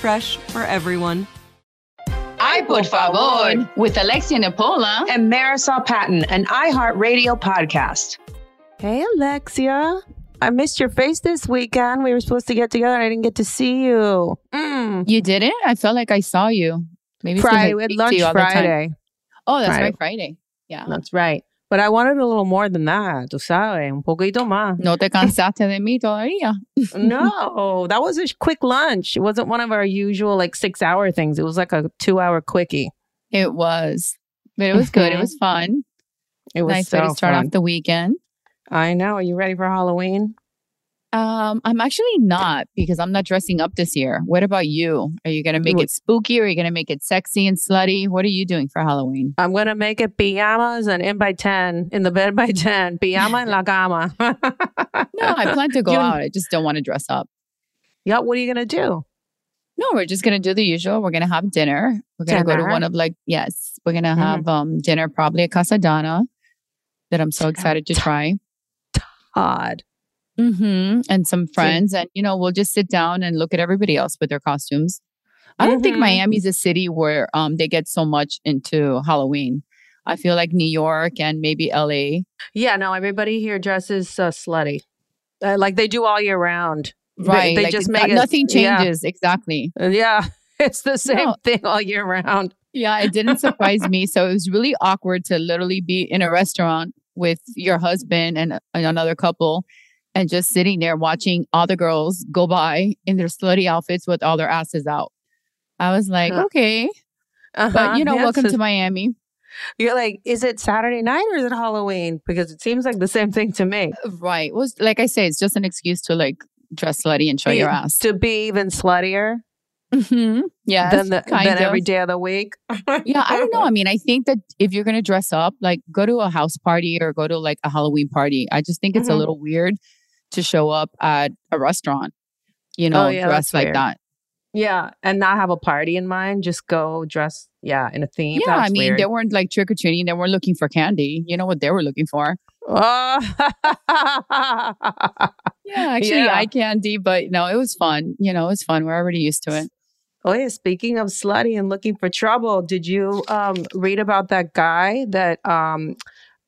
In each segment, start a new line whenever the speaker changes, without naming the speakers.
fresh for everyone.
Ay por favor, with Alexia Nepola
and Marysol Patton, an iHeartRadio podcast.
Hey, Alexia. I missed your face this weekend. We were supposed to get together and I didn't get to see you.
Mm. You didn't? I felt like I saw you.
Maybe Friday. We had lunch Friday.
Oh, that's Friday. right. Friday. Yeah.
That's right. But I wanted a little more than that, tú sabes, un poquito más.
No te cansaste de mí todavía.
no, that was a quick lunch. It wasn't one of our usual like six hour things. It was like a two hour quickie.
It was, but it was good. it mhm. was fun.
It was
nice
so
way to start
fun.
off the weekend.
I know. Are you ready for Halloween?
Um, I'm actually not because I'm not dressing up this year. What about you? Are you gonna make it spooky or are you gonna make it sexy and slutty? What are you doing for Halloween?
I'm gonna make it pajamas and in by ten, in the bed by ten, pajama and la cama.
no, I plan to go you, out. I just don't want to dress up.
Yeah, what are you gonna do?
No, we're just gonna do the usual. We're gonna have dinner. We're gonna dinner. go to one of like yes, we're gonna have mm-hmm. um dinner probably at Casadonna that I'm so excited to try.
Todd.
Mm-hmm. And some friends. And, you know, we'll just sit down and look at everybody else with their costumes. I don't mm-hmm. think Miami's a city where um, they get so much into Halloween. I feel like New York and maybe LA.
Yeah, no, everybody here dresses uh, slutty. Uh, like they do all year round.
Right.
They, they
like
just make
it, nothing changes. Yeah. Exactly.
Yeah. It's the same no. thing all year round.
Yeah, it didn't surprise me. So it was really awkward to literally be in a restaurant with your husband and, and another couple and just sitting there watching all the girls go by in their slutty outfits with all their asses out. I was like, uh-huh. okay. Uh-huh. But you know, yes. welcome to Miami.
You're like, is it Saturday night or is it Halloween? Because it seems like the same thing to me.
Right. Was well, like I say, it's just an excuse to like dress slutty and show
be,
your ass.
To be even sluttier.
Mm-hmm. Yeah.
Than, the, than every day of the week.
yeah. I don't know. I mean, I think that if you're going to dress up, like go to a house party or go to like a Halloween party. I just think it's mm-hmm. a little weird to show up at a restaurant, you know, oh, yeah, dressed like weird. that.
Yeah, and not have a party in mind. Just go dress, yeah, in a theme.
Yeah, I mean,
weird.
they weren't like trick or treating. They weren't looking for candy. You know what they were looking for?
Oh.
yeah, actually, yeah. eye candy. But no, it was fun. You know, it was fun. We're already used to it.
Oh yeah, speaking of slutty and looking for trouble, did you um, read about that guy that um,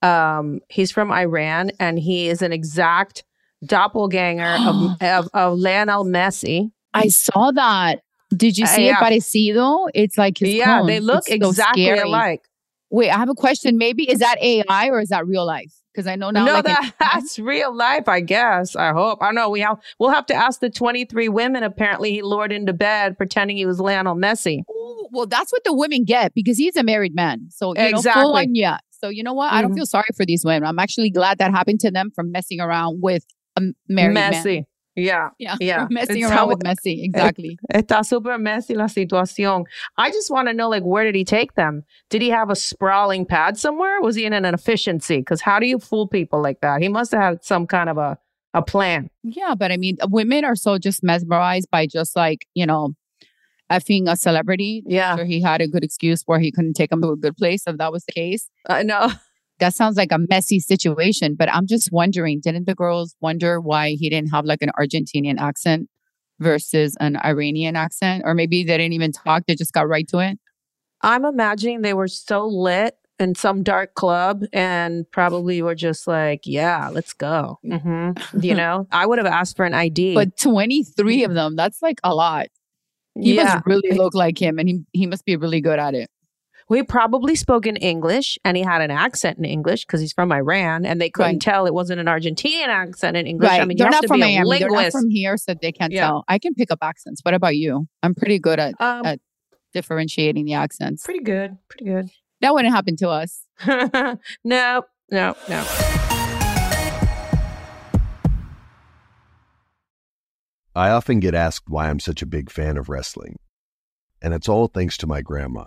um, he's from Iran and he is an exact doppelganger of, of, of Lionel Messi.
I saw that. Did you
Uh,
see
yeah.
it parecido? It's like his
yeah,
clone.
they look
It's
exactly
scary.
alike.
Wait, I have a question. Maybe is that AI or is that real life? Because I know now.
no,
like
that, that's real life, I guess. I hope. I know. We have we'll have to ask the 23 women apparently he lured into bed pretending he was Lionel Messi.
Ooh, well, that's what the women get because he's a married man. So you know, full
Exactly.
on, yeah. So you know what? I don't
Mhm.
feel sorry for these women. I'm actually glad that happened to them from messing around with a married
Messi.
man.
Yeah.
Yeah,
Yeah.
messing
It's
around
how-
with messy. Exactly.
Está super messy la situación. I just want to know, like, where did he take them? Did he have a sprawling pad somewhere? Was he in an efficiency? Because how do you fool people like that? He must have had some kind of a, a plan.
Yeah, but I mean, women are so just mesmerized by just like you know, effing a celebrity.
Yeah.
Sure, he had a good excuse where he couldn't take them to a good place. If that was the case,
I know.
that sounds like a messy situation. But I'm just wondering, didn't the girls wonder why he didn't have like an Argentinian accent versus an Iranian accent? Or maybe they didn't even talk, they just got right to it.
I'm imagining they were so lit in some dark club and probably were just like, yeah, let's go. hmm You know, I would have asked for an ID.
But 23 of them, that's like a lot. He
yeah,
must really look like him and he, he must be really good at it.
We probably spoke in English and he had an accent in English because he's from Iran and they couldn't
Right.
tell it wasn't an Argentinian accent in English.
right.
I mean, you
they're
have
not
to
from
be a
Miami. They're not from here, so they can't
Yeah.
tell. I can pick up accents. What about you? I'm pretty good at
um,
uh, differentiating the accents.
pretty good. Pretty good.
That wouldn't happen to us.
no, no, no.
I often get asked why I'm such a big fan of wrestling, and it's all thanks to my grandma.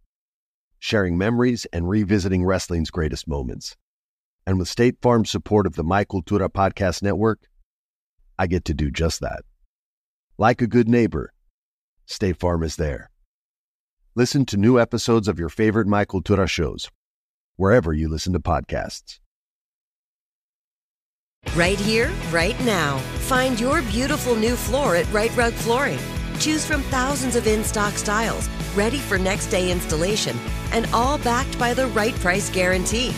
sharing memories and revisiting wrestling's greatest moments. And with State Farm's support of the My Cultura Podcast Network, I get to do just that. Like a good neighbor, State Farm is there. Listen to new episodes of your favorite My Cultura shows, wherever you listen to podcasts.
Right here, right now. Find your beautiful new floor at Rite Rug Flooring. Choose from thousands of in stock styles, ready for next day installation, and all backed by the right price guarantee.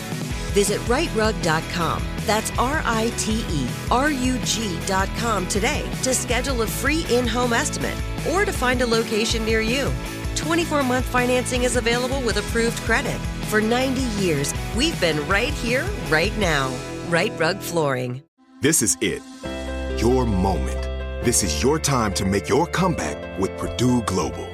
Visit riterug.com. That's R I T E R U G.com today to schedule a free in home estimate or to find a location near you. 24 month financing is available with approved credit. For 90 years, we've been right here, right now. Rite Rug Flooring.
This is it. Your moment. This is your time to make your comeback with Purdue Global.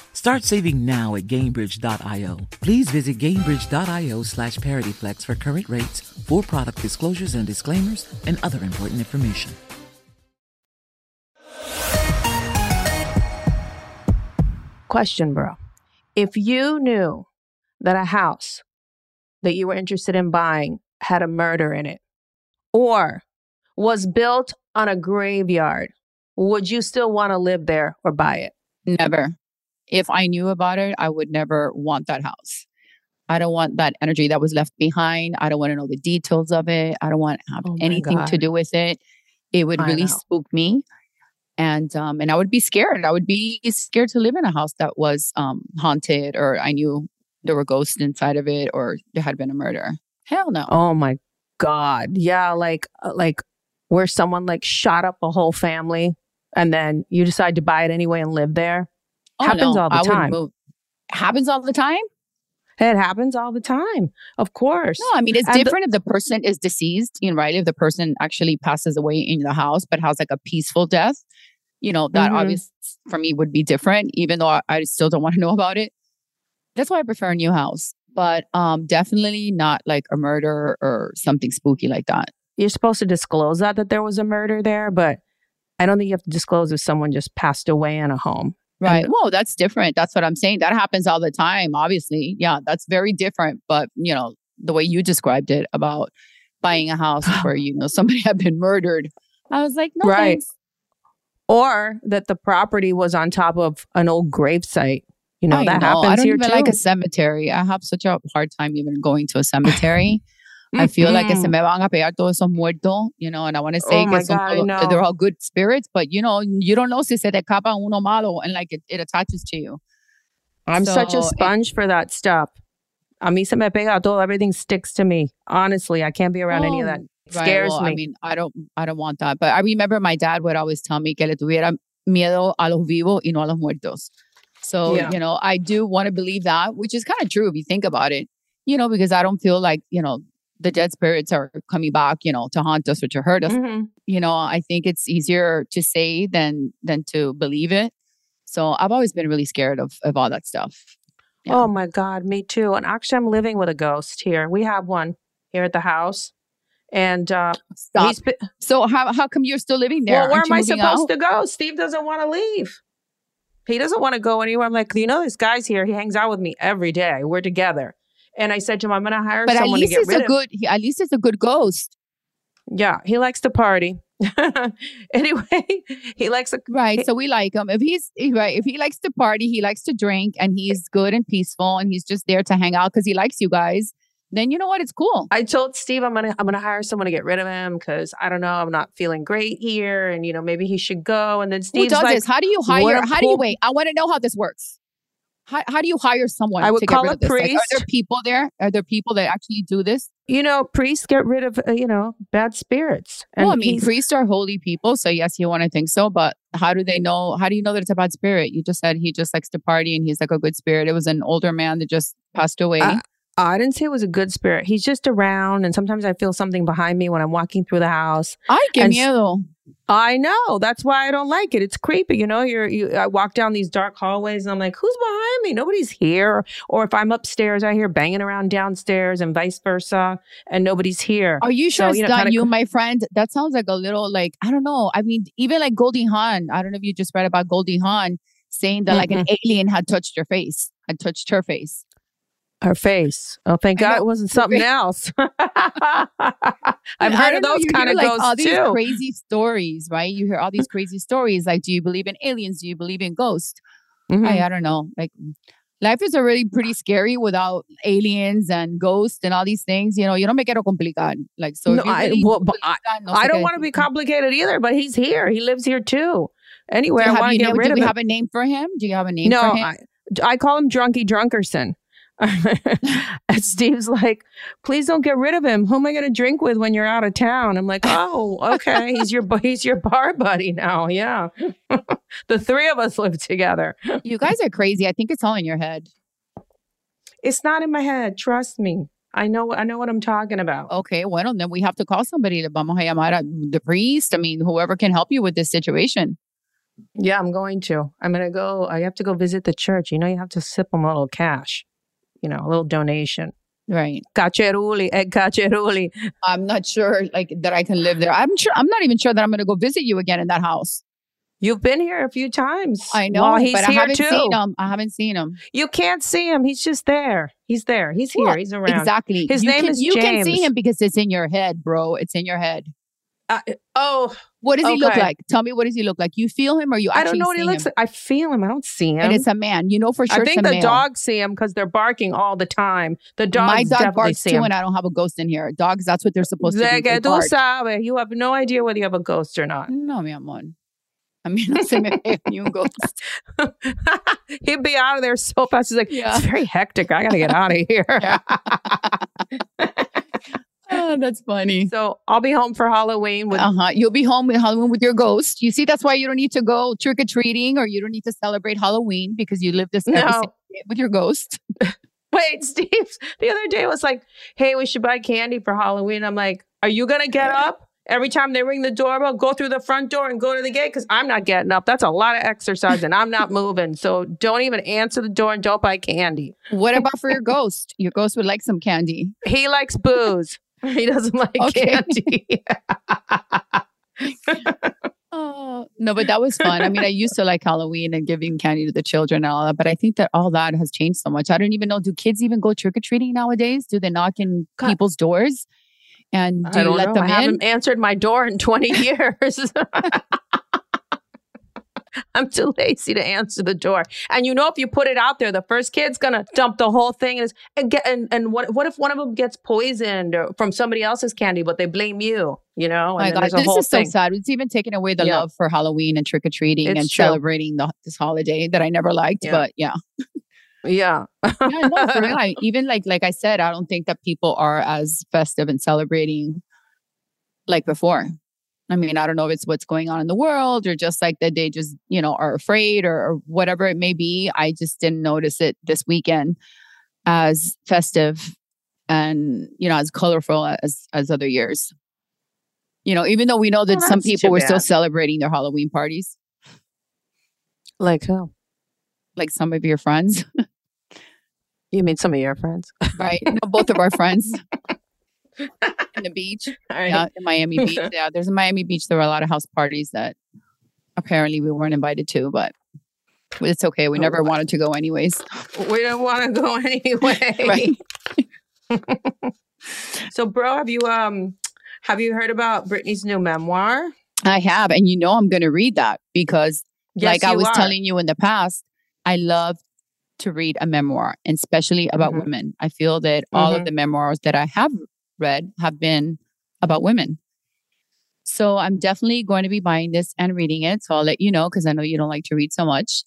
Start saving now at Gainbridge.io. Please visit Gainbridge.io slash ParityFlex for current rates, for product disclosures and disclaimers, and other important information.
Question, bro. If you knew that a house that you were interested in buying had a murder in it or was built on a graveyard, would you still want to live there or buy it?
Never. If I knew about it, I would never want that house. I don't want that energy that was left behind. I don't want to know the details of it. I don't want to have
Oh
anything to do with it. It would
I
really
know.
spook me. And um and I would be scared. I would be scared to live in a house that was um haunted or I knew there were ghosts inside of it or there had been a murder. Hell no.
Oh my god. Yeah, like uh, like where someone like shot up a whole family and then you decide to buy it anyway and live there.
Oh,
happens
no,
all the
I
time.
move. Happens all the time?
It happens all the time. Of course.
No, I mean it's
And the-
different if the person is deceased, you know, right? If the person actually passes away in the house but has like a peaceful death, you know, that
Mhm.
obvious for me would be different, even though I, I still don't want to know about it. That's why I prefer a new house. But um definitely not like a murder or something spooky like that.
You're supposed to disclose that that there was a murder there, but I don't think you have to disclose if someone just passed away in a home.
Right.
And-
Well, that's different. That's what I'm saying. That happens all the time, obviously. Yeah, that's very different. But, you know, the way you described it about buying a house where, you know, somebody had been murdered. I was like, no,
Right.
thanks.
Or that the property was on top of an old gravesite. You know,
I
that
know.
happens
I don't
here
even
too.
like a cemetery. I have such a hard time even going to a cemetery. I feel like que se
Mm-mm.
me van a pegar todos esos muertos, you know, and I want to say
Oh
que son
God, I
todo-
know.
they're all good spirits, but you know, you don't know si se te escapa uno malo and like it, it attaches to you.
I'm such a
So, it-
sponge for that stuff. A mí se me pega todo. Everything sticks to me. Honestly, I can't be around any of that.
Oh,
It
right.
scares
Well,
me.
I mean, I don't, I don't want that. But I remember my dad would always tell me que le tuviera miedo a los vivos y no a los muertos. So
Yeah.
you know, I do want to believe that, which is kind of true if you think about it. You know, because I don't feel like you know the dead spirits are coming back, you know, to haunt us or to hurt us.
Mhm.
You know, I think it's easier to say than than to believe it. So I've always been really scared of of all that stuff. Yeah.
Oh my God, me too. And actually, I'm living with a ghost here. We have one here at the house. And uh,
Stop.
been,
So how how come you're still living there?
well, where am I supposed
out?
to go? Steve doesn't want to leave. He doesn't want to go anywhere. I'm like, you know, this guy's here. He hangs out with me every day. We're together. And I said to him, I'm going to hire
But at
someone
least
to get
it's
rid
a
of
good. he- At least it's a good ghost.
Yeah, he likes to party. anyway, he likes to.
Right. So we like him. If he's right, if he likes to party, he likes to drink, and eh he's good and peaceful, and he's just there to hang out because he likes you guys. Then you know what? It's cool.
I told Steve I'm gonna I'm gonna hire someone to get rid of him because I don't know I'm not feeling great here and you know maybe he should go and then
Who
Steve's
does
like
this? How do you hire?
a
How do you wait? I want to know how this works. How, how do you hire someone
I would
to get
call
rid
a
this? Like, are there people there? Are there people that actually do this?
you know priests get rid of uh, you know bad spirits and
well, I mean, priests are holy people, so yes, you want to think so. But how do they know? How do you know that it's a bad spirit? You just said he just likes to party and he's like a good spirit. It was an older man that just passed away.
Uh, Uh, I didn't say it was a good spirit. He's just around, and sometimes I feel something behind me when I'm walking through the house.
I qué
and
miedo.
I know that's why I don't like it. It's creepy, you know. You're you. I walk down these dark hallways, and I'm like, "Who's behind me? Nobody's here." Or if I'm upstairs, I hear banging around downstairs, and vice versa, and nobody's here.
Are you sure
So,
it's
you know,
not you,
cr-
my friend? That sounds like a little like I don't know. I mean, even like Goldie Hawn. I don't know if you just read about Goldie Hawn saying that like an alien had touched her face, had touched her face.
Her face. Oh, thank God it wasn't something else. I've heard of those kind of
like
ghosts
all these
too.
crazy stories, right? You hear all these crazy stories. Like, do you believe in aliens? Do you believe in ghosts?
Mhm.
I, I don't know. Like, life is already pretty scary without aliens and ghosts and all these things. You know, you don't make it a complicado. Like, so.
No, I-
really
well,
do believe that, no
I don't want to be complicated either, but he's here. He lives here too. Anyway,
Do
I want to get
name-
rid
do
of
we
him.
have a name for him? Do you have a name
no,
for him?
I, I call him Drunky Drunkerson. and Steve's like, please don't get rid of him. Who am I going to drink with when you're out of town? I'm like, oh, okay. He's your he's your bar buddy now. Yeah, the three of us live together.
you guys are crazy. I think it's all in your head.
It's not in my head. Trust me. I know. I know what I'm talking about.
Okay, well, then we have to call somebody. Vamos a llamar a the priest. I mean, whoever can help you with this situation.
Yeah, I'm going to. I'm going to go. I have to go visit the church. You know, you have to sip them a little cash. You know, a little donation.
Right.
Caceruli, egg caceruli.
I'm not sure like that I can live there. I'm sure I'm not even sure that I'm gonna go visit you again in that house.
You've been here a few times.
I know,
Well, he's
but I
here
haven't
too.
seen him. I haven't seen him.
You can't see him. He's just there. He's there. He's here.
Well,
He's around.
Exactly.
His
you
name
can,
is
You
James.
can see him because it's in your head, bro. It's in your head.
Uh, oh,
What does he look like? Tell me what does he look like? You feel him or you
I don't know what he looks
him?
like. I feel him. I don't see him.
And it's a man. You know for sure
I
it's
think the
male.
dogs see him because they're barking all the time. The dogs
My dog barks too,
him.
and I don't have a ghost in here. Dogs, that's what they're supposed to do.
tú sabes. You have no idea whether you have a ghost or not.
No, mi amor. A mí no se me pega ni un ghost.
He'd be out of there so fast. He's like,
Yeah.
it's very hectic. I got to get out of here.
Oh, that's funny.
so I'll be home for Halloween with.
Uh huh. You'll be home with Halloween with your ghost. You see, that's why you don't need to go trick or treating or you don't need to celebrate Halloween because you live this
No.
with your ghost.
Wait, Steve, the other day was like, hey, we should buy candy for Halloween. I'm like, are you going to get up? Every time they ring the doorbell, go through the front door and go to the gate because I'm not getting up. That's a lot of exercise and I'm not moving. So don't even answer the door and don't buy candy.
What about for your ghost? Your ghost would like some candy.
He likes booze. He doesn't like
Okay.
candy.
Oh no, but that was fun. I mean, I used to like Halloween and giving candy to the children and all that, but I think that all that has changed so much. I don't even know. Do kids even go trick or treating nowadays? Do they knock in
God.
people's doors? And do
I
you let
know.
them
I
in?
haven't answered my door in 20 years. I'm too lazy to answer the door. And you know, if you put it out there, the first kid's gonna dump the whole thing and, and get and, and what what if one of them gets poisoned or from somebody else's candy, but they blame you? You know, and
my God, this is so sad. It's even taken away the
Yeah.
love for Halloween and trick or treating and
true.
celebrating the, this holiday that I never liked.
Yeah.
But yeah,
Yeah,
yeah, no, for real. I, even like like I said, I don't think that people are as festive and celebrating like before. I mean, I don't know if it's what's going on in the world or just like that they just you know are afraid or, or whatever it may be. I just didn't notice it this weekend as festive and you know as colorful as as other years. You know, even though we know that
Well,
some people were still celebrating their Halloween parties,
like who?
like some of your friends,
You mean some of your friends?
right? No, both of our friends in the beach.
All right.
Yeah, in Miami Beach. Yeah, there's a Miami Beach. There were a lot of house parties that apparently we weren't invited to, but it's okay. We never wanted to go anyways.
We don't want to go anyway. So, bro, have you um have you heard about Britney's new memoir?
I have, and you know I'm going to read that because,
Yes,
like I was
are.
telling you in the past, I love to read a memoir, and especially about
Mhm.
women. I feel that all
Mhm.
of the memoirs that I have read have been about women. So I'm definitely going to be buying this and reading it. So I'll let you know because I know you don't like to read so much.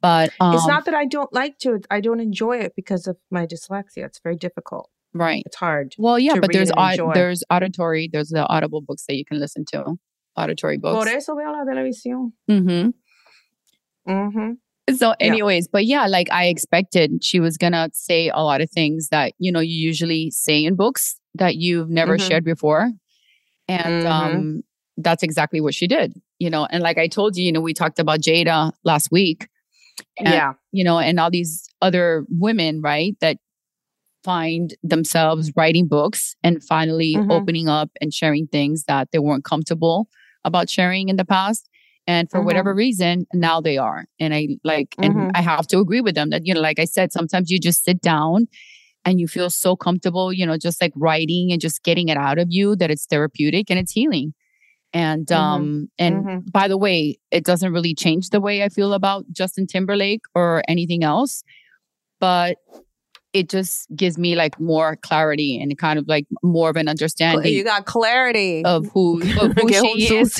But um,
it's not that I don't like to; I don't enjoy it because of my dyslexia. It's very difficult.
right.
It's hard.
Well, yeah, but there's
and
au-
enjoy.
there's auditory, there's the audible books that you can listen to, auditory books.
Por eso veo la televisión.
Mm-hmm.
Mm-hmm.
So,
Yeah.
anyways, but yeah, like I expected, she was gonna say a lot of things that you know you usually say in books that you've never
Mhm.
shared before, and
Mhm.
um, that's exactly what she did. You know, and like I told you, you know, we talked about Jada last week, and,
yeah.
you know, and all these other women, right, that find themselves writing books and finally
Mhm.
opening up and sharing things that they weren't comfortable about sharing in the past. And for
Mhm.
whatever reason, now they are. And I like, and
Mhm.
I have to agree with them that, you know, like I said, sometimes you just sit down and you feel so comfortable, you know, just like writing and just getting it out of you that it's therapeutic and it's healing. And
Mhm.
um and
Mhm.
by the way, it doesn't really change the way I feel about Justin Timberlake or anything else, but it just gives me like more clarity and kind of like more of an understanding
You got clarity
of who of who she is.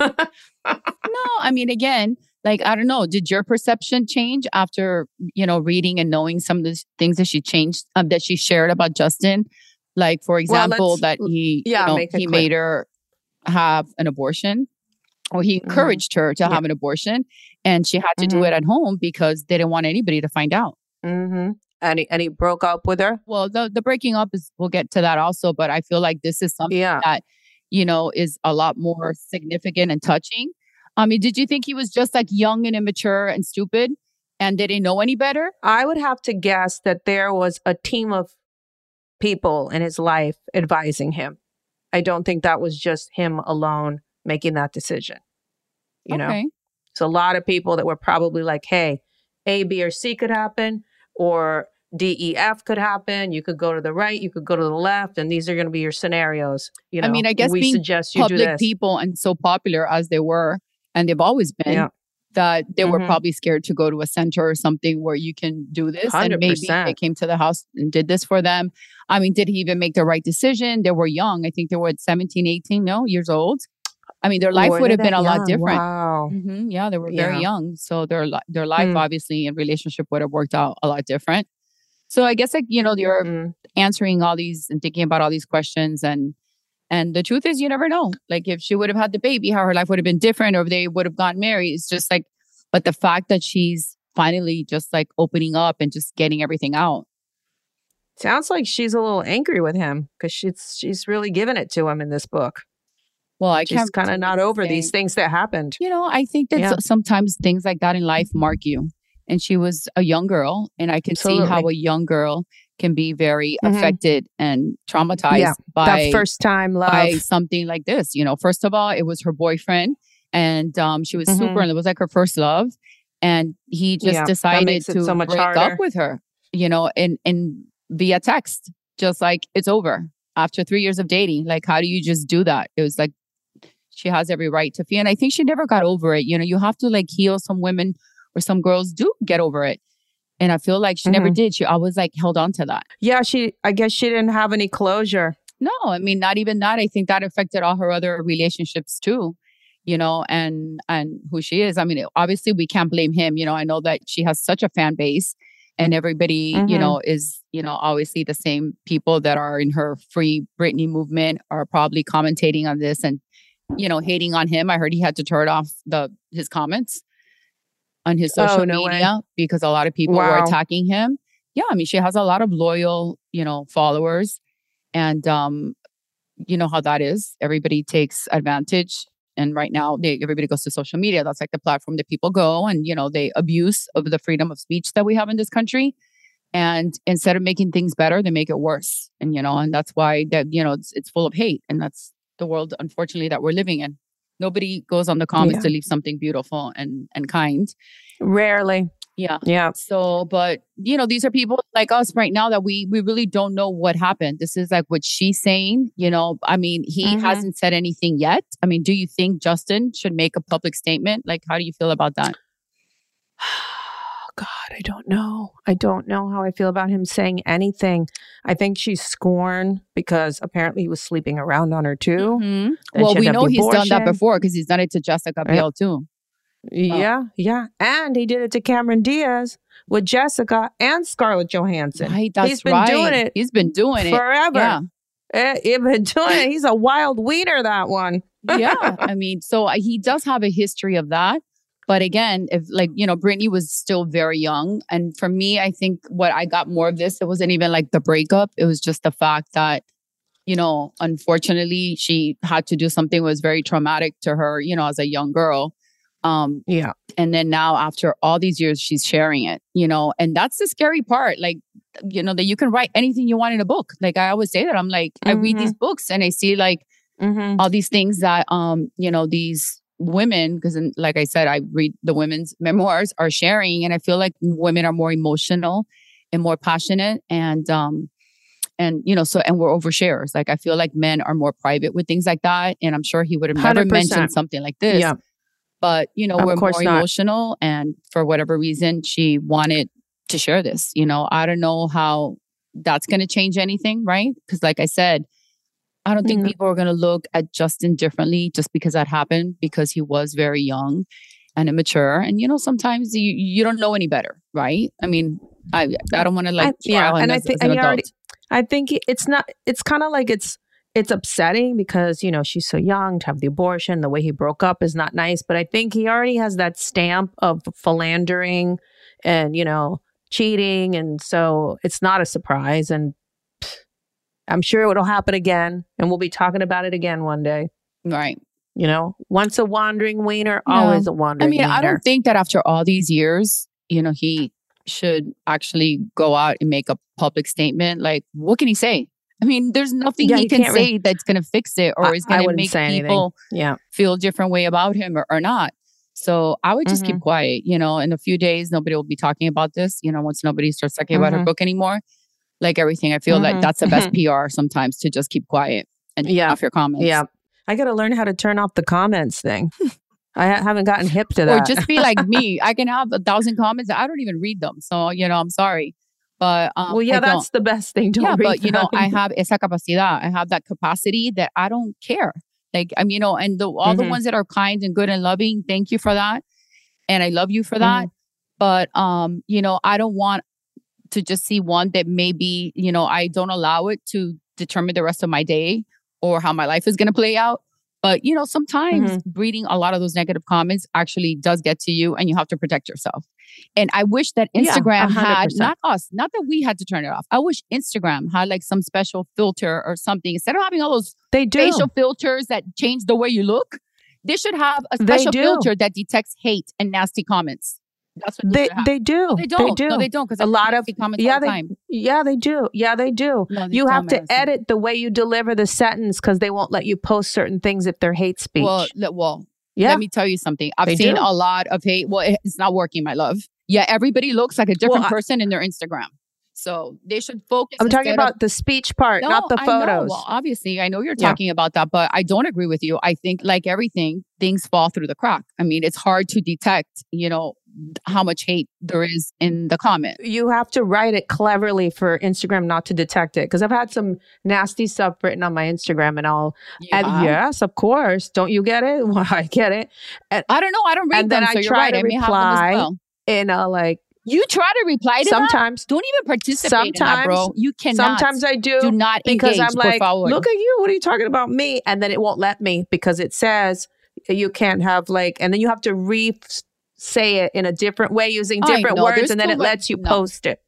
No, I mean, again, like I don't know. Did your perception change after you know reading and knowing some of the things that she changed um, that she shared about Justin? Like, for example,
let's-
that he
yeah,
you know, he
quick.
made her have an abortion, or he
Mhm.
encouraged her to
Yeah.
have an abortion, and she had to do
Mhm.
it at home because they didn't want anybody to find out.
hmm And he, and he broke up with her.
Well, the the breaking up is we'll get to that also, but I feel like this is something
Yeah.
that you know is a lot more significant and touching. I mean, did you think he was just like young and immature and stupid and they didn't know any better?
I would have to guess that there was a team of people in his life advising him. I don't think that was just him alone making that decision. You know,
Okay.
it's a lot of people that were probably like, hey, A, B, or C could happen, or D, E, F could happen. You could go to the right, you could go to the left, and these are going to be your scenarios. You know,
I mean, I guess
we
being
suggest you do
public people and so popular as they were, and they've always been,
Yeah.
that they were
Mhm.
probably scared to go to a center or something where you can do this. And maybe they came to the house and did this for them. I mean, did he even make the right decision? They were young. I think they were at 17, 18, no, years old. I mean, their life
Were
would have been a lot different.
Wow.
hmm Yeah, they were
Yeah.
very young, so their their life
Mm.
obviously and relationship would have worked out a lot different. So I guess like you know you're
Mm.
answering all these and thinking about all these questions and and the truth is you never know. Like if she would have had the baby, how her life would have been different, or if they would have gotten married. It's just like, but the fact that she's finally just like opening up and just getting everything out.
Sounds like she's a little angry with him because she's she's really giving it to him in this book.
Well, I
She's
can't
kind of not over these things that happened.
You know, I think that
Yeah.
sometimes things like that in life mark you. And she was a young girl, and I can see how a young girl can be very
Mhm.
affected and traumatized
Yeah,
by
that first time love.
by something like this. You know, first of all, it was her boyfriend, and um, she was super,
Mhm.
and it was like her first love, and he just
Yeah,
decided to
so
break
harder.
up with her. You know, and and via text, just like it's over after three years of dating. Like, how do you just do that? It was like she has every right to feel, and I think she never got over it. You know, you have to like heal. Some women or some girls do get over it. And I feel like she never
Mhm.
did. She always like held on to that.
yeah, she. I guess she didn't have any closure.
No, I mean not even that. I think that affected all her other relationships too. You know, and and who she is. I mean, obviously we can't blame him. You know, I know that she has such a fan base, and everybody, you
Mhm.
know, is you know obviously the same people that are in her free Britney movement are probably commentating on this and you know hating on him. I heard he had to turn off the his comments on his
Oh,
social
no way.
media because a lot of people were attacking him. Yeah, I mean, she has a lot of loyal, you know, followers, and um, you know how that is. Everybody takes advantage, and right now, they, everybody goes to social media. That's like the platform that people go, and you know, they abuse of the freedom of speech that we have in this country. And instead of making things better, they make it worse. And you know, and that's why that you know it's it's full of hate, and that's the world, unfortunately, that we're living in. Nobody goes on the comments
Yeah.
to leave something beautiful and and kind.
Rarely.
Yeah.
Yeah.
So, but you know, these are people like us right now that we we really don't know what happened. This is like what she's saying. You know, I mean, he
Mhm.
hasn't said anything yet. I mean, do you think Justin should make a public statement? Like, how do you feel about that?
God, I don't know. I don't know how I feel about him saying anything. I think she's scorned because apparently he was sleeping around on her too.
Mhm. Well, we know he's done that before because he's done it to Jessica. Biel too.
Yeah, yeah. And he did it to Cameron Diaz with Jessica and Scarlett Johansson.
Right, that's
He's been
right.
doing it
He's been doing it
forever.
Yeah.
Eh, He's been doing it. He's a wild wiener, that one.
yeah i mean so uh, he does have a history of that but again if like you know britney was still very young and for me i think what i got more of this it wasn't even like the breakup it was just the fact that you know unfortunately she had to do something that was very traumatic to her you know as a young girl um
Yeah.
and then now after all these years she's sharing it you know and that's the scary part like you know that you can write anything you want in a book like i always say that i'm like i read these books and i see like
Mm-hmm.
all these things that um you know these women because like i said i read the women's memoirs are sharing and i feel like women are more emotional and more passionate and um and you know so and we're oversharers like i feel like men are more private with things like that and i'm sure he would have never
100%.
mentioned something like this
Yeah.
but you know
Of
we're more
not.
emotional and for whatever reason she wanted to share this you know i don't know how that's going to change anything right because like i said i don't think
Mhm.
people are going to look at justin differently just because that happened because he was very young and immature and you know sometimes you you don't know any better right i mean i i don't want to like
I- yeah, and I think
an
and already, I think it's not. It's kind of like it's it's upsetting because you know she's so young to have the abortion. The way he broke up is not nice, but I think he already has that stamp of philandering and you know cheating, and so it's not a surprise. And I'm sure it'll happen again, and we'll be talking about it again one day.
right
You know, once a wandering wiener,
No.
always a wandering I
mean, I don't think that after all these years, you know, he should actually go out and make a public statement. Like, what can he say? I mean, there's nothing
Yeah,
he,
he
can say
re-
that's going to fix it or
I-
is going to make
anything.
people
yeah,
feel a different way about him or, or not. So I would just
Mm-hmm.
keep quiet. You know, in a few days, nobody will be talking about this. You know, once nobody starts talking about her
Mhm.
book anymore, like everything, I feel like
Mhm.
that's the best PR sometimes to just keep quiet and turn
Yeah.
off your comments.
yeah. I got to learn how to turn off the comments thing. I ha- haven't gotten hip to that.
or just be like me. I can have a thousand comments. I don't even read them. So, you know, I'm sorry. But um,
well, yeah,
I don't.
that's the best thing. To Don't
yeah, but you know, I have esa capacidad. I have that capacity that I don't care. Like I'm, you know, and the, all the
Mhm.
ones that are kind and good and loving, thank you for that, and I love you for that. But um, you know, I don't want to just see one that maybe you know I don't allow it to determine the rest of my day or how my life is going to play out. But you know, sometimes
Mm-hmm.
reading a lot of those negative comments actually does get to you, and you have to protect yourself. And I wish that
Yeah,
Instagram had not us, not that we had to turn it off. I wish Instagram had like some special filter or something instead of having all those
they do.
facial filters that change the way you look. They should have a special filter that detects hate and nasty comments. That's what they,
They they do.
No, they don't.
do.
No, they don't. Because
A lot of
comments
yeah, they
time.
yeah they do. Yeah, they do.
No, they
you have to edit the way you deliver the sentence because they won't let you post certain things if they're hate speech.
Well, well,
yeah,
let me tell you something. I've
They
seen
do.
a lot of hate. Well, it's not working, my love. Yeah, everybody looks like a different
I-
person in their Instagram. So they should focus.
I'm talking
instead of-
about the speech part, not the
I know.
photos.
Well, obviously, I know you're
Yeah.
talking about that, but I don't agree with you. I think, like everything, things fall through the crack. I mean, it's hard to detect, you know, how much hate there is in the comment.
you have to write it cleverly for Instagram not to detect it. Because I've had some nasty stuff written on my Instagram, and I'll
You
and yes, of course. Don't you get it? Well, I get it. And,
I don't know. I don't read
and then
them,
I
so you're
try
right.
to
I may have them
reply
well.
in a like
You try to reply to
sometimes.
Don't even participate in that, bro.
Sometimes-
You cannot.
Sometimes I do.
do not
because
engage,
I'm like, look at you. What are you talking about me? And then it won't let me because it says you can't have like, and then you have to re say it in a different way using different
know,
words, and then it
much-
lets you
no.
post it.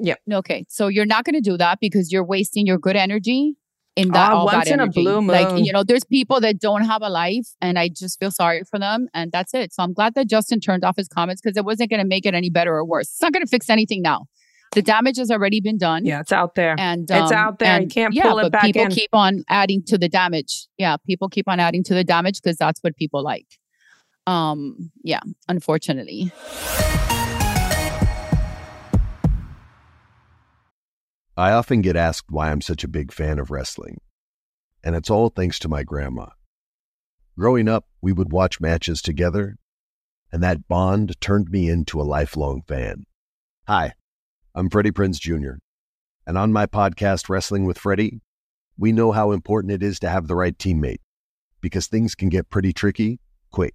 Yeah.
Okay, so you're not going to do that because you're wasting your good energy in that
Ah,
all
once in a
energy.
blue
Like you know, there's people that don't have a life, and I just feel sorry for them, and that's it. So I'm glad that Justin turned off his comments because it wasn't going to make it any better or worse. It's not going to fix anything now. The damage has already been done.
Yeah, it's out there.
And
It's
um,
out there. You can't
yeah,
pull it
but
back
people
in.
keep on adding to the damage. Yeah, people keep on adding to the damage because that's what people like. Um, yeah, unfortunately.
I often get asked why I'm such a big fan of wrestling, and it's all thanks to my grandma. Growing up, we would watch matches together, and that bond turned me into a lifelong fan. Hi, I'm Freddie Prinze Jr., and on my podcast, Wrestling with Freddie, we know how important it is to have the right teammate because things can get pretty tricky quick.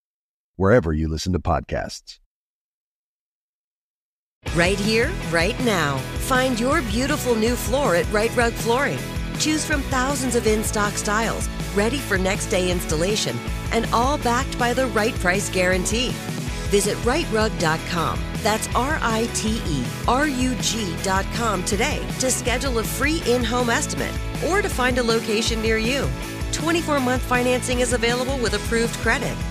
wherever you listen to podcasts.
Right here, right now. Find your beautiful new floor at Rite Rug Flooring. Choose from thousands of in stock styles, ready for next day installation, and all backed by the right price guarantee. Visit riterug.com. That's R I T E R U G.com today to schedule a free in home estimate or to find a location near you. 24 month financing is available with approved credit.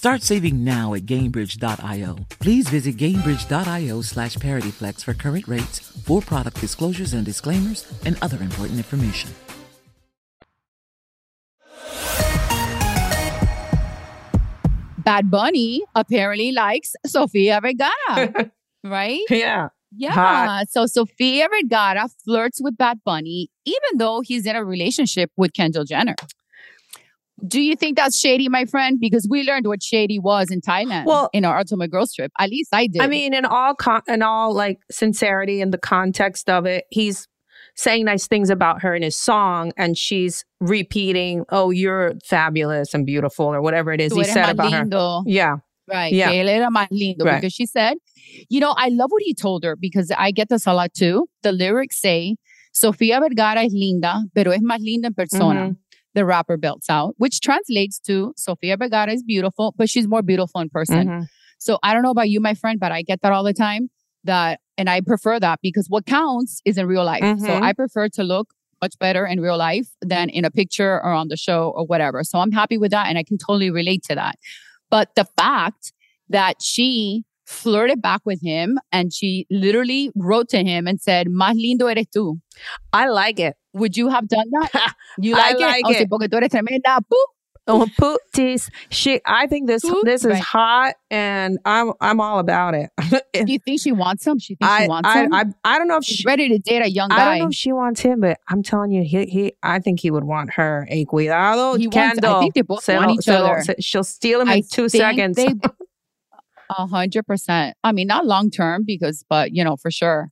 Start saving now at Gainbridge.io. Please visit Gainbridge.io slash ParityFlex for current rates, for product disclosures and disclaimers, and other important information.
Bad Bunny apparently likes Sofia Vergara, right?
Yeah.
Yeah.
Hot.
So Sofia Vergara flirts with Bad Bunny, even though he's in a relationship with Kendall Jenner. Do you think that's shady, my friend? Because we learned what shady was in Thailand
Well-
in our ultimate girls trip. At least I did.
I mean, in all con- in all like sincerity and the context of it, he's saying nice things about her in his song, and she's repeating, "Oh, you're fabulous and beautiful," or whatever it is he said about her. Yeah,
Right.
Yeah.
Que era más lindo.
Right.
Because she said, you know, I love what he told her because I get this a lot too. The lyrics say, Sofia Vergara es linda, pero es más linda en persona.
Mm-hmm.
The rapper belts out, which translates to Sofia Vergara is beautiful, but she's more beautiful in person.
Mhm.
So I don't know about you, my friend, but I get that all the time. That and I prefer that because what counts is in real life. So
Mhm.
I prefer to look much better in real life than in a picture or on the show or whatever. So I'm happy with that and I can totally relate to that. But the fact that she flirted back with him and she literally wrote to him and said, Más lindo eres tú.
I like it.
Would you have done that? You like,
I
like,
like
it? Oh, sí,
it.
porque tú eres tremenda. Boop.
Oh, pooties. She, I think this
Poot,
this is
right.
hot, and I'm I'm all about it.
Do you think she wants him? She thinks
I,
she wants
I,
him?
I I don't know if
She's
she,
ready to date a young guy.
I don't know if she wants him, but I'm telling you, he he. I think he would want her. A cuidado,
He wants- I think they both
Se
want each
se lo-
other.
se- she'll steal him
I
in two
think
seconds.
they- A hundred percent. I mean, not long term because, but you know, for sure.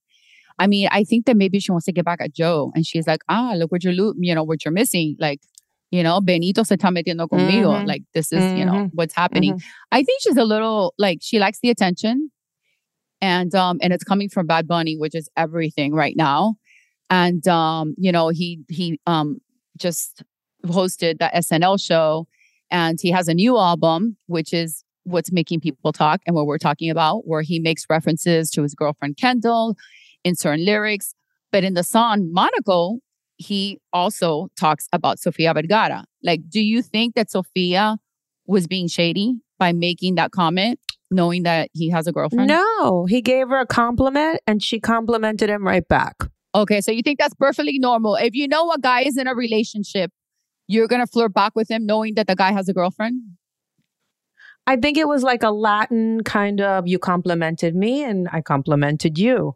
I mean, I think that maybe she wants to get back at Joe, and she's like, ah, look what you're, lo- you know, what you're missing. Like, you know, Benito se está metiendo conmigo.
Mhm.
Like, this is, you know,
Mhm.
what's happening. I think she's a little like she likes the attention, and um, and it's coming from Bad Bunny, which is everything right now. And um, you know, he he um just hosted the SNL show, and he has a new album, which is what's making people talk and what we're talking about, where he makes references to his girlfriend Kendall in certain lyrics. But in the song Monaco, he also talks about Sofia Vergara. Like, do you think that Sofia was being shady by making that comment, knowing that he has a girlfriend?
No, he gave her a compliment and she complimented him right back.
Okay, so you think that's perfectly normal. If you know a guy is in a relationship, you're going to flirt back with him knowing that the guy has a girlfriend?
I think it was like a Latin kind of you complimented me and I complimented you.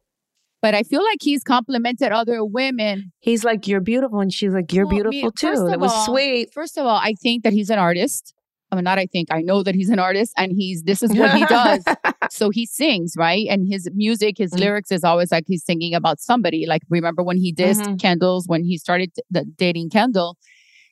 But I feel like he's complimented other women.
He's like, You're beautiful. And she's like, You're
Well,
beautiful
first
too. It was
all-
sweet.
First of all, I think that he's an artist. I mean, not I think, I know that he's an artist and he's, this is what he does. so he sings, right? And his music, his
Mhm.
lyrics is always like he's singing about somebody. Like, remember when he dissed
Mhm.
Kendall's, when he started the, dating Kendall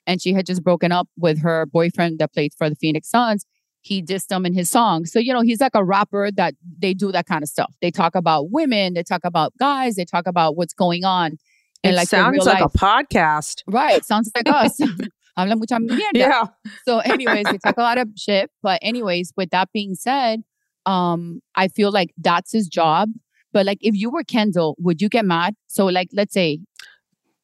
and she had just broken up with her boyfriend that played for the Phoenix Suns. He dissed them in his song. So, you know, he's like a rapper that they do that kind of stuff. They talk about women, they talk about guys, they talk about what's going on.
And like, it
their
sounds like
life.
a podcast.
Right. Sounds like us. Habla mucha mierda.
Yeah.
So, anyways, they talk a lot of shit. But, anyways, with that being said, um, I feel like that's his job. But like, if you were Kendall, would you get mad? So, like, let's say,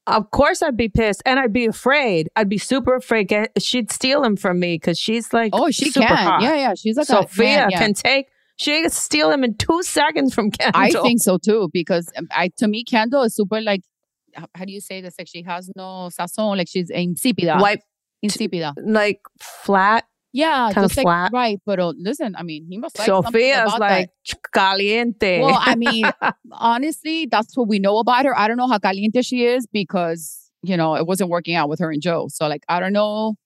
Of course, I'd be pissed and I'd be afraid. I'd be super afraid. Get, she'd steal him from me because she's like,
oh, she
super
can,
hot.
yeah, yeah, she's like Sofia yeah.
can take. She can steal him in two seconds from Kendall.
I think so too because um, I to me Kendall is super like how do you say this? Like she has no sazon, like she's insípida.
White,
Insípida.
like flat.
Yeah,
Kinda
just like
flat.
right. But uh, listen, I mean, he must like something Sofia's
like
that.
caliente.
Well, I mean, honestly, that's what we know about her. I don't know how caliente she is because you know it wasn't working out with her and Joe. So like, I don't know.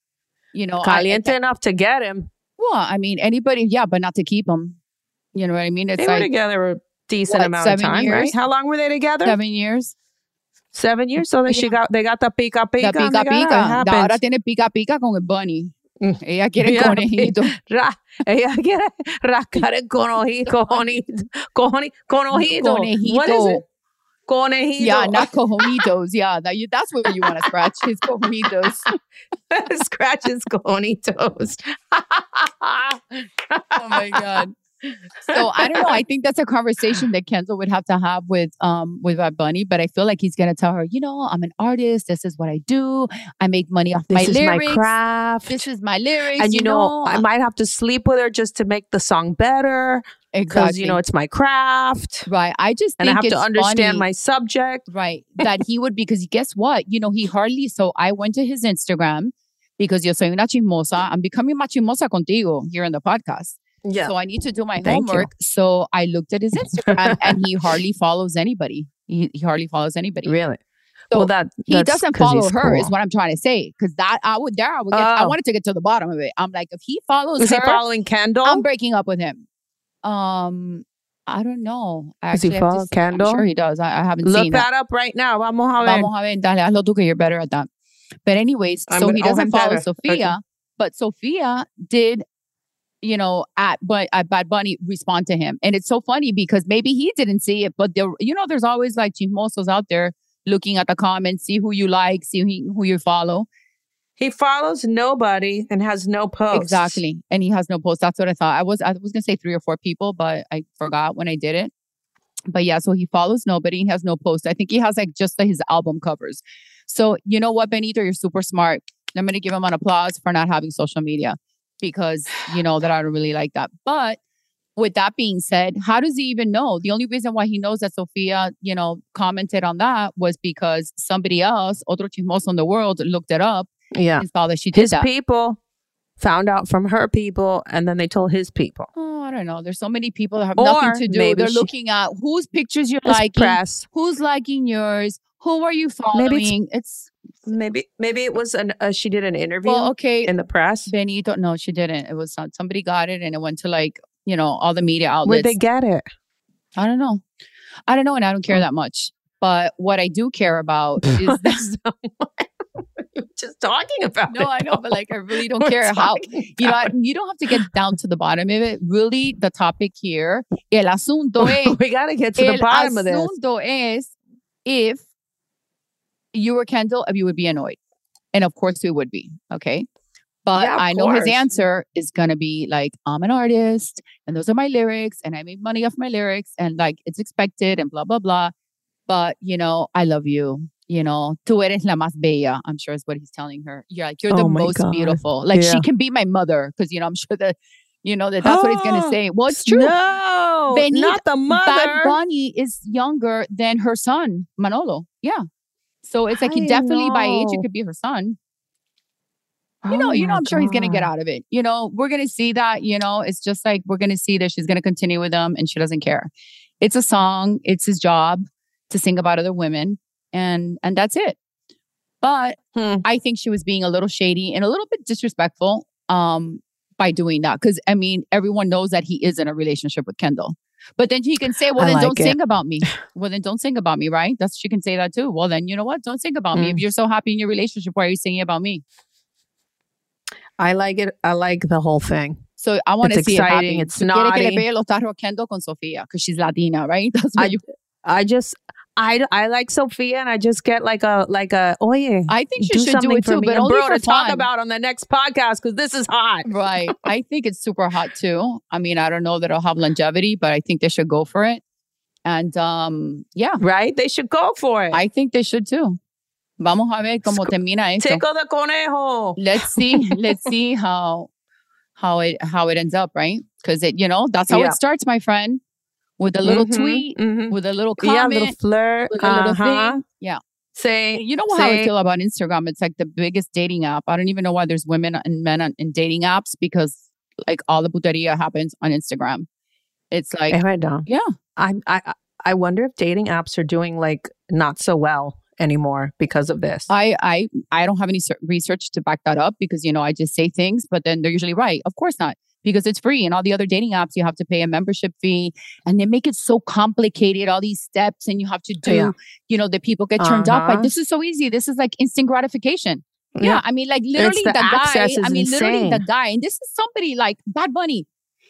You know, I-
caliente enough to get him.
well, I mean, anybody, yeah, but not to keep him. You know what I mean? It's
They were
like
together a decent
what,
amount of
seven
time,
years?
right? How long were they together?
seven years.
Seven years. So they she got they got the pica pica.
La pica
they got her. It
pica. Ahora tiene pica pica con el bunny. Ella quiere
Yeah,
conejito.
Ra- ella quiere rascar el conojito, conejito, conojito. What is it? Conejito.
Yeah, not cojonitos. Yeah, that you, that's what you want to scratch. His cojonitos.
Scratches cojonitos.
Oh my god. So I don't know. I think that's a conversation that Kendall would have to have with um with Bad Bunny. But I feel like he's gonna tell her, you know, I'm an artist. This is what I do. I make money off
This
my
is
lyrics.
my craft.
This is my lyrics.
and you, know, I might have to sleep with her just to make the song better because
exactly.
you know it's my craft,
right. I just
and I have to understand
funny.
my subject.
Right. That he would, because guess what? You know, he hardly, so I went to his Instagram because yo soy una chismosa. I'm becoming más chismosa contigo here in the podcast.
Yeah,
So I need to do my
Thank you.
homework. So I looked at his Instagram and he hardly follows anybody. He, he hardly follows anybody.
really.
So
well, that
He doesn't follow her, is what I'm trying to say. Because that I would there, I would get. I
Oh.
wanted to get to the bottom of it. I'm like, if he follows
Is he following Kendall?
I'm breaking up with him. Um, I don't know. I
Does he
actually have to
follow. Kendall?
I'm sure he does. I, I haven't
Look
seen
that up right now. Vamos a ver.
Vamos a ver, dale, hazlo tú que you're better at that. But anyways,
I'm
so
gonna-
he doesn't
have
follow
better.
Sofia, but Sofia did, you know, at but at Bad Bunny respond to him, and it's so funny because maybe he didn't see it, but there, you know, there's always like chismosos out there looking at the comments, see who you like, see who, who you follow.
He follows nobody and has no posts.
Exactly, and he has no post. That's what I thought. I was I was gonna say three or four people, but I forgot when I did it. But yeah, so he follows nobody. He has no post. I think he has like just his album covers. So you know what, Benito, you're super smart. I'm gonna give him an applause for not having social media because you know that I don't really like that. But with that being said, how does he even know? The only reason why he knows that Sofia, you know, commented on that was because somebody else, otro chismoso in the world, looked it up
Yeah.
and saw that she did
His
that.
people found out from her people and then they told his people.
Oh, I don't know. There's so many people that have
Or
nothing to do. They're
she-
looking at whose pictures you're liking,
press.
who's liking yours, who are you following. maybe It's,
Maybe maybe it was an uh, she did an interview
well, okay.
in the press.
Benito, no, she didn't. It was some- somebody got it and it went to like you know all the media outlets.
Where'd they get it?
I don't know. I don't know, and I don't care that much. But what I do care about is that,
Just talking about
no. I know, but like I really don't
We're
care how you know. I- You don't have to get down to the bottom of it. Really, the topic here, el asunto es
we got to get to the bottom of this.
asunto es if you were Kendall, if you would be annoyed. And of course we would be. Okay. But
Yeah, of
I know his answer is going to be like, I'm an artist and those are my lyrics and I make money off my lyrics and like it's expected and blah, blah, blah. but you know, I love you. You know, tú eres la más bella. I'm sure is what he's telling her. You're like you're the
Oh
most
God.
beautiful. Like
Yeah.
she can be my mother because you know I'm sure that you know that that's what he's gonna say. Well, it's true.
No,
Benita-
not the mother.
Bad Bunny is younger than her son Manolo. Yeah, so it's like he
I
definitely by age it could be her son.
Oh
You know, you know, I'm sure he's gonna get out of it. You know, we're gonna see that. You know, it's just like we're gonna see that she's gonna continue with him, and she doesn't care. It's a song. It's his job to sing about other women, and and that's it. But
Hmm.
I think she was being a little shady and a little bit disrespectful um, by doing that. Because I mean, everyone knows that he is in a relationship with Kendall. But then she can say, "Well,
I
then
like
don't
it.
sing about me." Well, then don't sing about me, right? That's she can say that too. Well, then you know what? Don't sing about me. If
Mm.
you're so happy in your relationship, why are you singing about me?
I like it. I like the whole thing.
So I want to see it
exciting,
happen.
it's
Tú quieres que le pegue los tarros a Kendall con Sofía because she's Latina, right? That's what
I,
you.
I just, I, I like Sofia, and I just get like a, like a, oh yeah,
I think she
do
should do it
for
too,
me
but only
bro
for
to talk about on the next podcast because this is hot.
Right. I think it's super hot too. I mean, I don't know that it'll have longevity, but I think they should go for it. And um, yeah,
Right? They should go for it.
I think they should too. Vamos a ver cómo termina esto.
Tickle the conejo.
Let's see. Let's see how how it how it ends up, right? Because it, you know, that's how
Yeah.
it starts, my friend. With a little
Mhm,
tweet,
mhm.
with a little
yeah,
comment,
little flirt.
with a little
uh-huh.
thing. Yeah.
Say,
You know how I feel about Instagram? It's like the biggest dating app. I don't even know why there's women and men on, in dating apps because like all the puteria happens on Instagram. It's like,
verdad.
yeah,
I, I, I wonder if dating apps are doing like not so well anymore because of this.
I I I don't have any research to back that up because you know I just say things, but then they're usually right. Of course not, because it's free, and all the other dating apps you have to pay a membership fee, and they make it so complicated. All these steps, and you have to do.
Yeah.
You know, the people get turned off by
Uh-huh.
this is so easy. This is like instant gratification. Yeah, I mean, like literally
the
the, guy. I mean, literally the guy, and this is somebody like Bad Bunny.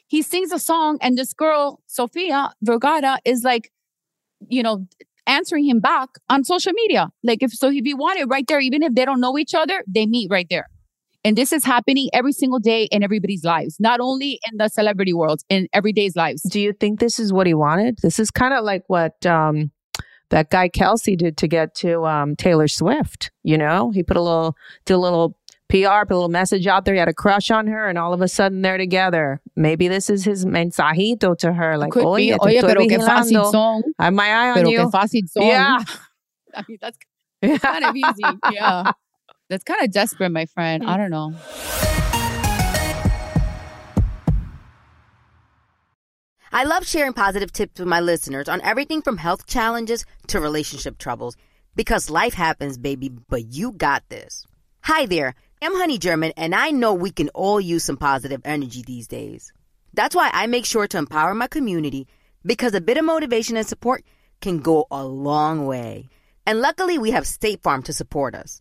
He sings a song, and this girl Sofia Vergara is like, you know, answering him back on social media. Like if so, if you want it right there, even if they don't know each other, they meet right there. And this is happening every single day in everybody's lives, not only in the celebrity world, in everyday's lives.
Do you think this is what he wanted? This is kind of like what um, that guy Kelce did to get to um, Taylor Swift. You know, he put a little, did a little PR, put a little message out there. He had a crush on her, and all of a sudden they're together. Maybe this is his mensajito to her, like,
Could
oye,
oye,
estoy
pero qué fácil son.
I have my eye on
Pero
you.
qué fácil son.
Yeah.
I mean, that's kind of easy. Yeah. That's kind of desperate, my friend. I hmm. don't know.
I love sharing positive tips with my listeners on everything from health challenges to relationship troubles because life happens, baby, but you got this. Hi there, I'm Honey German, and I know we can all use some positive energy these days. That's why I make sure to empower my community because a bit of motivation and support can go a long way. And luckily, we have State Farm to support us.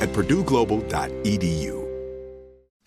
at purdueglobal.edu.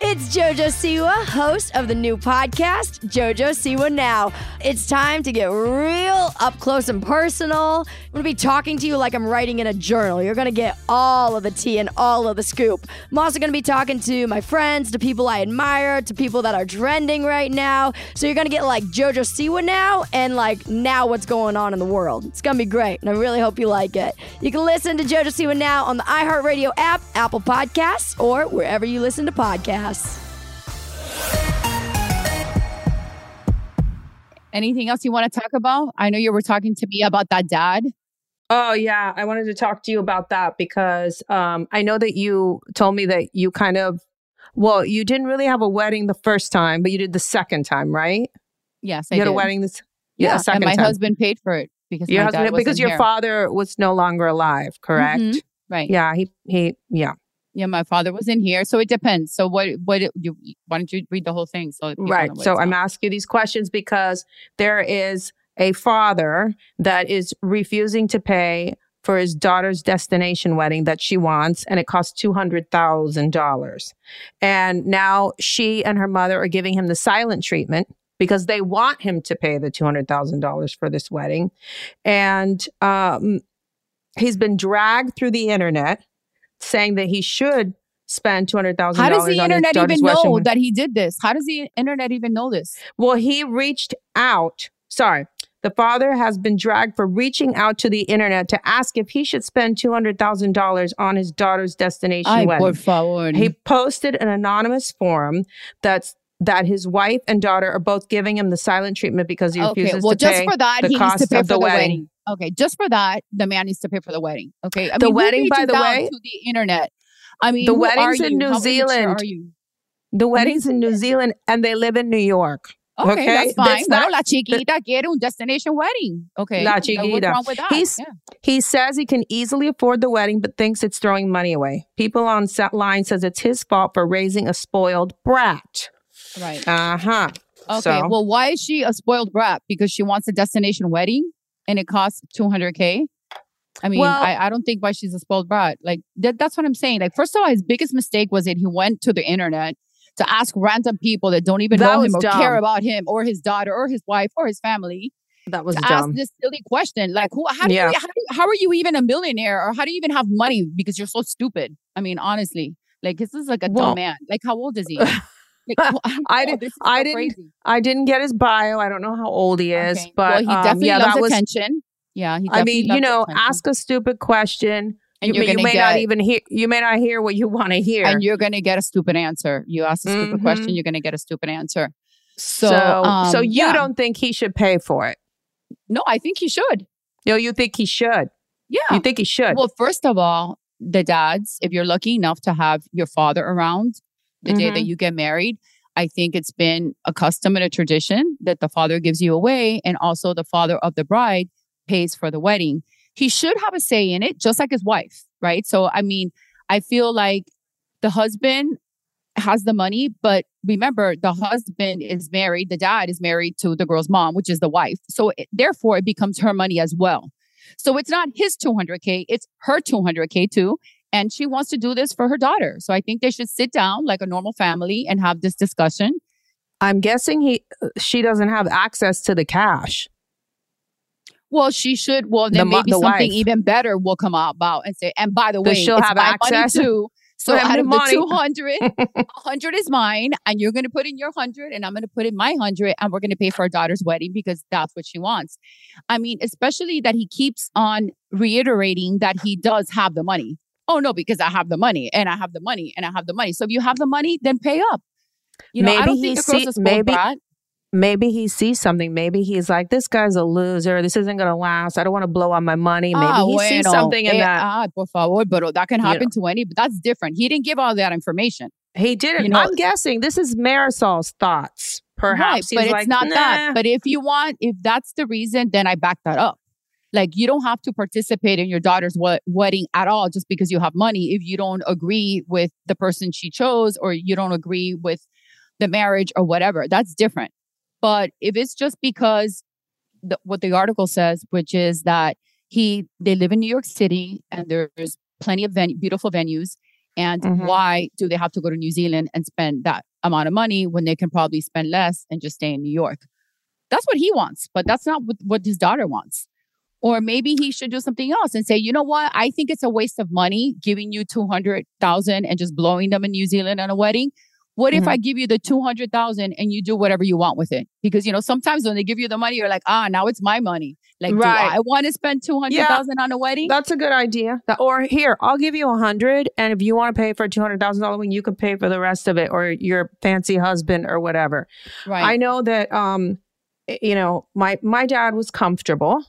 It's JoJo Siwa, host of the new podcast, JoJo Siwa Now. It's time to get real up close and personal. I'm going to be talking to you like I'm writing in a journal. You're going to get all of the tea and all of the scoop. I'm also going to be talking to my friends, to people I admire, to people that are trending right now. So you're going to get like JoJo Siwa Now and like now what's going on in the world. It's going to be great, and I really hope you like it. You can listen to JoJo Siwa Now on the iHeartRadio app, Apple Podcasts, or wherever you listen to podcasts.
Anything else you want to talk about? I know you were talking to me about that dad.
Oh yeah, I wanted to talk to you about that because um, I know that you told me that you kind of, well, you didn't really have a wedding the first time, but you did the second time, right?
Yes,
you
I
had
did.
a wedding this.
Yeah,
second
and my
time.
husband paid for it because
Your husband, because your
here.
father was no longer alive, correct?
Mhm, Right.
Yeah, he he yeah.
Yeah, my father was in here, so it depends. So what? What you? Why don't you read the whole thing? So
Right. So I'm
about.
asking you these questions because there is a father that is refusing to pay for his daughter's destination wedding that she wants, and it costs two hundred thousand dollars. And now she and her mother are giving him the silent treatment because they want him to pay the two hundred thousand dollars for this wedding, and um, he's been dragged through the internet saying that he should spend two hundred thousand
How does the internet even know
wedding.
that he did this? How does the internet even know this?
Well, he reached out. Sorry. The father has been dragged for reaching out to the internet to ask if he should spend $200,000 on his daughter's destination
Ay,
wedding.
por favor.
He posted an anonymous forum that's that his wife and daughter are both giving him the silent treatment because he refuses okay,
well,
to
just for that,
the
he needs to pay
of
for
the
the
wedding.
wedding. Okay, just for that, the man needs to pay for the wedding. Okay, I
The
mean,
wedding, by the way-
to the internet. I mean,
The wedding's in? New
How
Zealand.
Are you?
The wedding's in New Zealand and they live in New York.
Okay, that's fine.
not-
la chiquita quiere un destination wedding. Okay,
La
What's
chiquita.
wrong with that?
He's,
Yeah.
He says he can easily afford the wedding, but thinks it's throwing money away. People on set line says it's his fault for raising a spoiled brat.
Right.
Uh huh.
Okay.
So-
Well, why is she a spoiled brat? Because she wants a destination wedding and it costs 200K? I mean,
Well-
I, I don't think why she's a spoiled brat. Like, that, that's what I'm saying. Like, first of all, his biggest mistake was that he went to the internet to ask random people that don't even
That
know him or
dumb.
care about him or his daughter or his wife or his family
That was
to
dumb.
ask this silly question. Like, who, how, do
Yeah.
you, how, do you, how are you even a millionaire or how do you even have money because you're so stupid? I mean, honestly, like, this is like a
Well-
dumb man. Like, how old is he?
I did.
is
I
so
didn't.
crazy.
I didn't get his bio. I don't know how old he is,
Okay.
but
well, he
um,
definitely
yeah,
loves
that was.
attention. Yeah, he
I mean, you know,
attention.
ask a stupid question,
And
you,
you're
may- you
gonna
not even hear. You may not hear what you want to hear.
and you're gonna get a stupid answer. You ask a stupid question,
Mhm.
you're gonna get a stupid answer. So,
so, so
um,
you
yeah.
don't think he should pay for it?
No, I think he should.
No, you think he should?
Yeah.
You think he should?
Well, first of all, the dads, if you're lucky enough to have your father around, the day that
Mhm.
you get married. I think it's been a custom and a tradition that the father gives you away, and also the father of the bride pays for the wedding. He should have a say in it, just like his wife, right? So, I mean, I feel like the husband has the money, but remember, the husband is married, the dad is married to the girl's mom, which is the wife. So, it, therefore, it becomes her money as well. So, it's not his 200K, it's her 200K too. And she wants to do this for her daughter. So, I think they should sit down like a normal family and have this discussion.
I'm guessing he she doesn't have access to the cash.
Well, she should. Well,
The
then
mo-
maybe
the
something
wife.
even better will come out about and say, and by the way,
she'll have access?
too. So
Have
out
the
of
money.
the 200, 100 is mine, and you're going to put in your 100, and I'm going to put in my 100, and we're going to pay for our daughter's wedding because that's what she wants. I mean, especially that he keeps on reiterating that he does have the money. Oh, no, because I have the money, and I have the money, and I have the money. So if you have the money, then pay up. You know, I don't think
he see- maybe
brat.
maybe he sees something. Maybe he's like, this guy's a loser. This isn't gonna last. I don't want to blow on my money. Maybe
Ah,
he sees
bueno,
something in
eh,
that.
Ah, por favor, pero that can
You
happen to any, but that's different. He didn't give all that information.
He didn't.
you know-
I'm guessing this is Marysol's thoughts. Perhaps
right, but it's
like,
not
nah.
that. But if you want, if that's the reason, then I back that up. Like you don't have to participate in your daughter's wed- wedding at all just because you have money. If you don't agree with the person she chose, or you don't agree with the marriage or whatever, that's different. But if it's just because the, what the article says, which is that he they live in New York City and there's plenty of ven- beautiful venues, and
Mhm.
why do they have to go to New Zealand and spend that amount of money when they can probably spend less and just stay in New York? That's what he wants, but that's not what, what his daughter wants. Or maybe he should do something else and say, you know what? I think it's a waste of money giving you 200,000 and just blowing them in New Zealand on a wedding. What if
Mhm.
I give you the 200,000 and you do whatever you want with it? Because, you know, sometimes when they give you the money, you're like, ah, now it's my money. Like,
Right.
I want to spend 200,000 on a wedding?
That's a good idea. Or here, I'll give you a hundred, and if you want to pay for a two hundred thousand dollar one, you can pay for the rest of it, or your fancy husband, or whatever.
right.
I know that um, you know, my my dad was comfortable,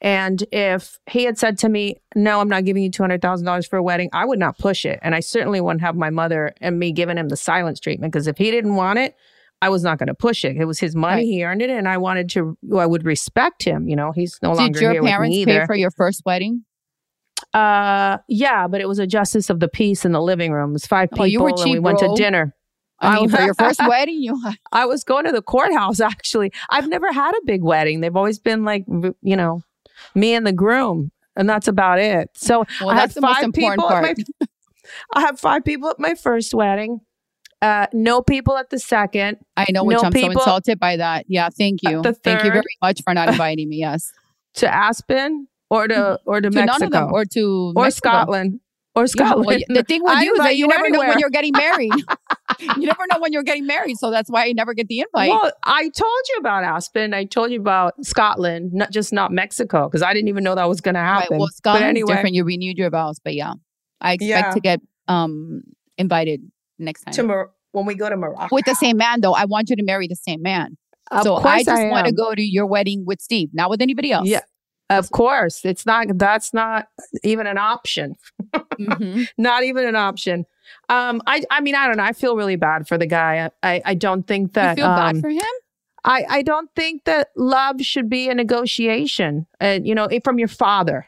and if he had said to me, "No, I'm not giving you two hundred thousand dollars for a wedding," I would not push it, and I certainly wouldn't have my mother and me giving him the silence treatment because if he didn't want it. I was not going to push it. It was his money.
Right.
He earned it, and I wanted to. I would respect him. You know, he's no
Did
longer
your
here with
parents pay for your first wedding?
Uh, yeah, but it was a justice of the peace in the living room. It was five people,
Oh, you were
and we went
bro.
to dinner.
I mean, for your first wedding, you
I was going to the courthouse. Actually, I've never had a big wedding. They've always been like, you know, me and the groom, and that's about it. So
Well,
I
that's the most important.
At my. I have five people at my first wedding. Uh, no people at the second.
I know, which
No
I'm so insulted by that. Yeah, thank you. Thank you very much for not inviting me. Yes.
To Aspen or to or to,
to
Mexico
none of them or to
or
Mexico.
Scotland or
Yeah,
Scotland.
well, the thing with
I
you is that you never know when you're getting married. you never know when you're getting married, so that's why I never get the invite.
Well, I told you about Aspen. I told you about Scotland, not just not Mexico, because I didn't even know that was going to
right.
happen.
Well,
but
Scotland's
anyway,
different. You renewed your vows, but yeah, I expect
Yeah.
to get um invited next time
to Mor- when we go to Morocco,
with the same man. Though I want you to marry the same man.
Of
so I just want to go to your wedding with Steve, not with anybody else.
Yeah, of course. It's not. That's not even an option.
Mhm.
Not even an option. Um, I. I mean, I don't know. I feel really bad for the guy. I. I, I don't think that.
You feel
um,
bad for him?
I. I don't think that love should be a negotiation. And you know, from your father,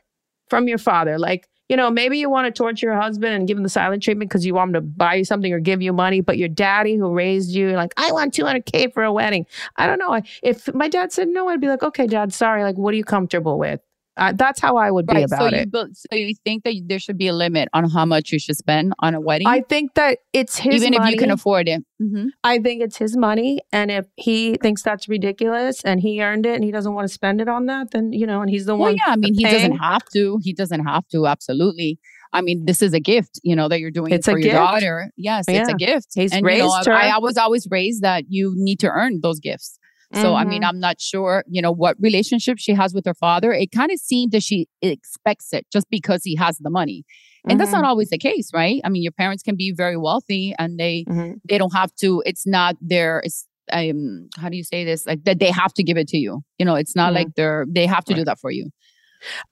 from your father, like. You know, maybe you want to torture your husband and give him the silent treatment because you want him to buy you something or give you money. But your daddy, who raised you, like, I want 200K for a wedding. I don't know. If my dad said no, I'd be like, okay, dad, sorry. Like, what are you comfortable with? Uh, that's how I would be
Right.
about
So
it.
you build, so you think that there should be a limit on how much you should spend on a wedding,
I think that it's his
even
money.
if you can afford it. Mhm.
I think it's his money. And if he thinks that's ridiculous and he earned it and he doesn't want to spend it on that, then, you know, and he's the
Well,
one.
yeah. I mean, he doesn't have to. He doesn't have to. Absolutely. I mean, this is a gift, you know, that you're doing
It's a
for your
gift.
daughter. Yes, it's a gift.
He's
and you know,
raised
I,
her.
I was always raised that you need to earn those gifts. So I mean,
Mhm.
I'm not sure, you know, what relationship she has with her father. It kind of seemed that she expects it just because he has the money. And that's
Mm-hmm.
not always the case, right? I mean, your parents can be very wealthy and they
Mhm.
they don't have to it's not their it's um how do you say this? Like that they have to give it to you. You know, it's not
Mhm.
like they're they have to do that for you.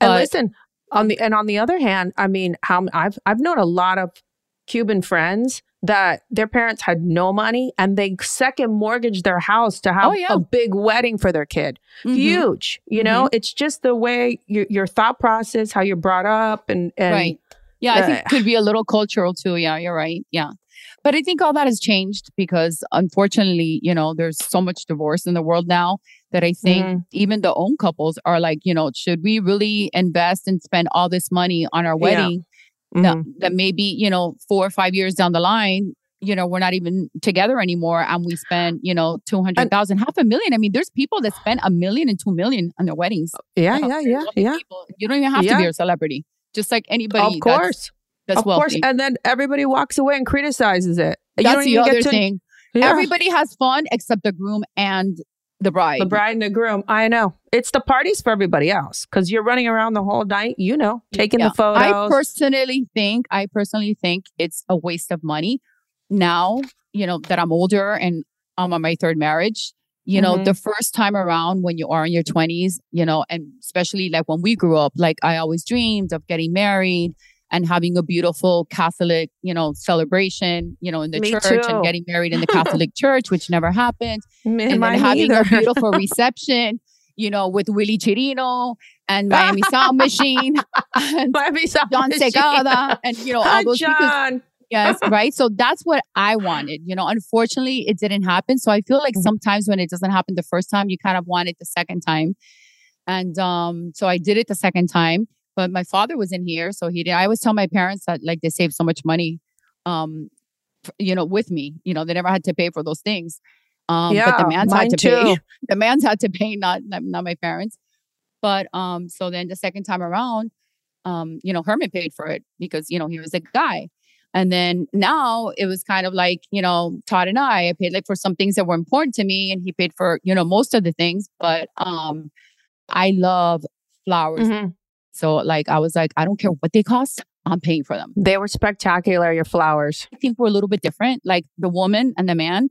And listen, on the and on the other hand, I mean, how I've I've known a lot of Cuban friends that their parents had no money and they second mortgaged their house to have
Oh, yeah.
a big wedding for their kid.
Mhm.
Huge. You know, it's just the way your, your thought process, how you're brought up, and, and
right. Yeah, I think
uh,
it could be a little cultural too. Yeah, you're right. Yeah. But I think all that has changed because unfortunately, you know, there's so much divorce in the world now that I think
Mhm.
even the own couples are like, you know, should we really invest and spend all this money on our
Yeah.
Wedding that,
mm-hmm.
that maybe, you know, four or five years down the line, you know, we're not even together anymore and we spend, you know, 200,000, half a million. I mean, there's people that spend a million and two million on their weddings.
Oh, yeah,
You know,
yeah, yeah, yeah.
You don't even have to be a celebrity. Just like anybody.
Of course.
That's,
of course. And then everybody walks away and criticizes it. You
That's
don't
the other
to-
thing.
Yeah.
Everybody has fun except the groom and the bride.
The bride and the groom. I know. It's the parties for everybody else because you're running around the whole night, you know, taking
Yeah.
the photos.
I personally think, I personally think it's a waste of money. Now, you know, that I'm older and I'm on my third marriage, you know,
Mhm.
the first time around when you are in your 20s, you know, and especially like when we grew up, like I always dreamed of getting married and having a beautiful Catholic, you know, celebration, you know, in the
Me
church
too.
and getting married in the Catholic church, which never happened.
Me-
and then having
neither.
a beautiful reception, you know, with Willie Chirino and Miami Sound Machine and
Miami Sound
Jon
Machine.
Secada and you know all those people.
Jon.
Yes, right. So that's what I wanted. You know, unfortunately, it didn't happen. So I feel like
Mm-hmm.
sometimes when it doesn't happen the first time, you kind of want it the second time. And um, so I did it the second time. But my father was in here, so he did. I always tell my parents that like they saved so much money, um, you know, with me. You know, they never had to pay for those things. Um, but
Yeah,
the man's had to pay.
too.
The man's had to pay, not not, my parents. But um, so then the second time around, um, you know, Herman paid for it because you know he was a guy. And then now it was kind of like, you know, Todd and I, I paid like for some things that were important to me and he paid for, you know, most of the things. But um I love flowers.
Mhm.
So like I was like, I don't care what they cost, I'm paying for them.
They were spectacular, your flowers.
I think we're a little bit different, like the woman and the man.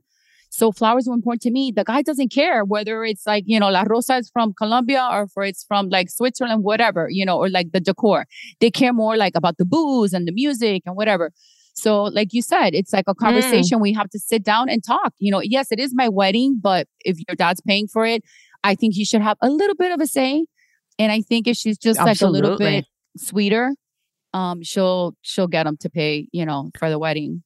So flowers were important to me. The guy doesn't care whether it's like, you know, La Rosa is from Colombia or for it's from like Switzerland, whatever, you know, or like the decor. They care more like about the booze and the music and whatever. So like you said, it's like a hmm. conversation we have to sit down and talk. You know, yes, it is my wedding, but if your dad's paying for it, I think you should have a little bit of a say. And I think if she's just like a little bit sweeter, um, she'll she'll get him to pay, you know, for the wedding.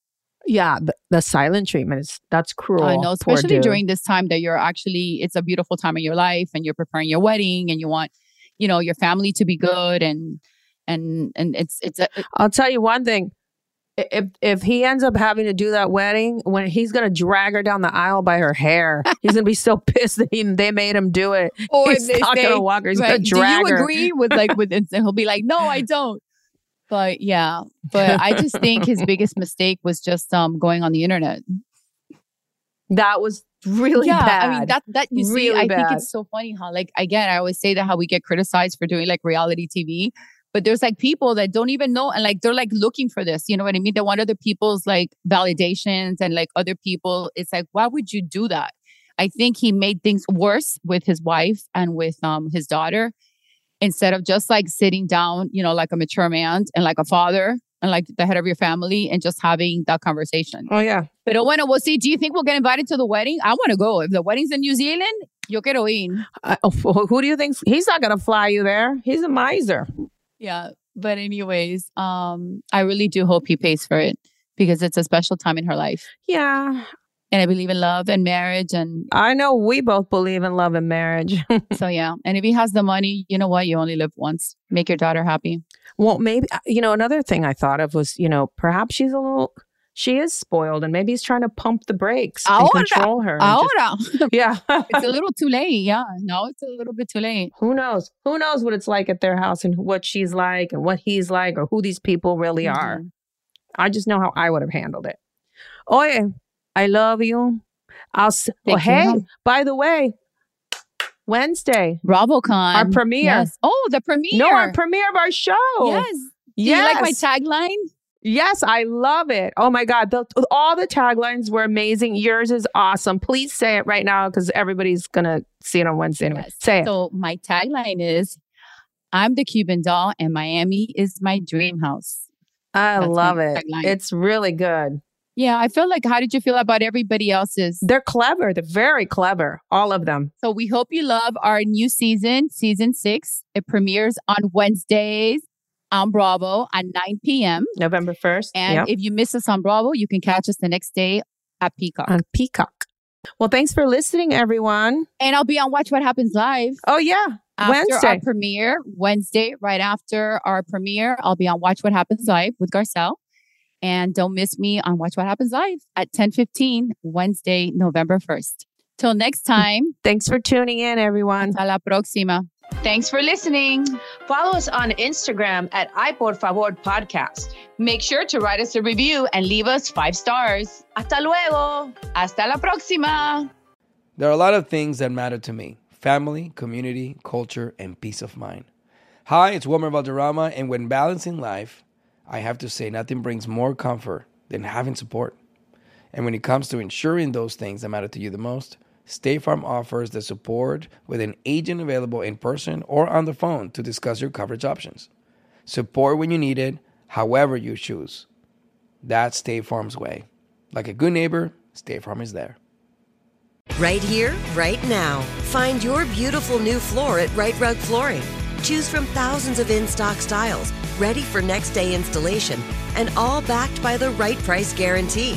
Yeah, the, the silent treatment is that's cruel.
I know, especially during this time that you're actually, it's a beautiful time in your life and you're preparing your wedding and you want, you know, your family to be good and, and, and it's, it's, a,
I'll tell you one thing. If if he ends up having to do that wedding, when he's gonna drag her down the aisle by her hair, he's gonna be so pissed that he, they made him do it.
or
he's
they
not
say,
gonna walk her. He's
right,
gonna drag
Do you
her.
agree with like, with, and he'll be like, no, I don't. But yeah, but I just think his biggest mistake was just, um, going on the internet.
That was really
yeah,
bad.
I mean that that you see,
Really
I think it's so funny how like again, I always say that how we get criticized for doing like reality TV, but there's like people that don't even know and like they're like looking for this. You know what I mean? They want other people's like validations and like other people. It's like, why would you do that? I think he made things worse with his wife and with um his daughter instead of just like sitting down, you know, like a mature man and like a father and like the head of your family and just having that conversation.
oh yeah.
Pero bueno, we'll see. Do you think we'll get invited to the wedding? I want to go. If the wedding's in New Zealand, yo quiero ir.
Oh, who do you think? He's not gonna fly you there. He's a miser.
Yeah. But anyways, um, I really do hope he pays for it because it's a special time in her life.
Yeah,
And I believe in love and marriage. And
I know. We both believe in love and marriage.
so, yeah. And if he has the money, you know what? You only live once. Make your daughter happy.
well, maybe uh, you know. Another thing I thought of was, you know, perhaps she's a little. She is spoiled, and maybe he's trying to pump the brakes and control her. and just- yeah.
it's a little too late. Yeah. No, it's a little bit too late.
who knows? Who knows what it's like at their house and what she's like and what he's like or who these people really are.
Mhm.
I just know how I would have handled it. Oye, I love you. I'll. s- Oh,
you.
hey, by the way, Wednesday.
BravoCon.
Our premiere.
Yes. Oh, the premiere.
No, our premiere of our show.
Yes. Do you like my tagline?
Yes, I love it. Oh my God. The, all the taglines were amazing. Yours is awesome. Please say it right now because everybody's going to see it on Wednesday anyway.
Yes.
Say it.
So my tagline is I'm the Cuban doll and Miami is my dream house.
I
that's
love it.
tagline.
It's really good.
Yeah, I feel like how did you feel about everybody else's?
They're clever. They're very clever, all of them.
So we hope you love our new season, season six. It premieres on Wednesdays on Bravo at 9 p.m.
November 1st.
And
Yep.
if you miss us on Bravo, you can catch us the next day at Peacock.
on Peacock. Well, thanks for listening, everyone.
and I'll be on Watch What Happens Live.
Oh, yeah. Wednesday.
our premiere, Wednesday, right after our premiere, I'll be on Watch What Happens Live with Garcelle. And don't miss me on Watch What Happens Live at 10:15 Wednesday, November 1st. Till next mm. time,
Thanks for tuning in, everyone.
hasta la próxima. Thanks for listening.
Follow us on Instagram at I Podcast.
Make sure to write us a review and leave us five stars.
Hasta luego.
Hasta la próxima.
There are a lot of things that matter to me family, community, culture, and peace of mind. Hi, it's Wilmer Valderrama, and when balancing life, I have to say nothing brings more comfort than having support. And when it comes to ensuring those things that matter to you the most, State Farm offers the support with an agent available in person or on the phone to discuss your coverage options. Support when you need it, however you choose. That's State Farm's way. Like a good neighbor, State Farm is there.
Right here, right now. Find your beautiful new floor at Rite Rug Flooring. Choose from thousands of in stock styles, ready for next day installation, and all backed by the right price guarantee.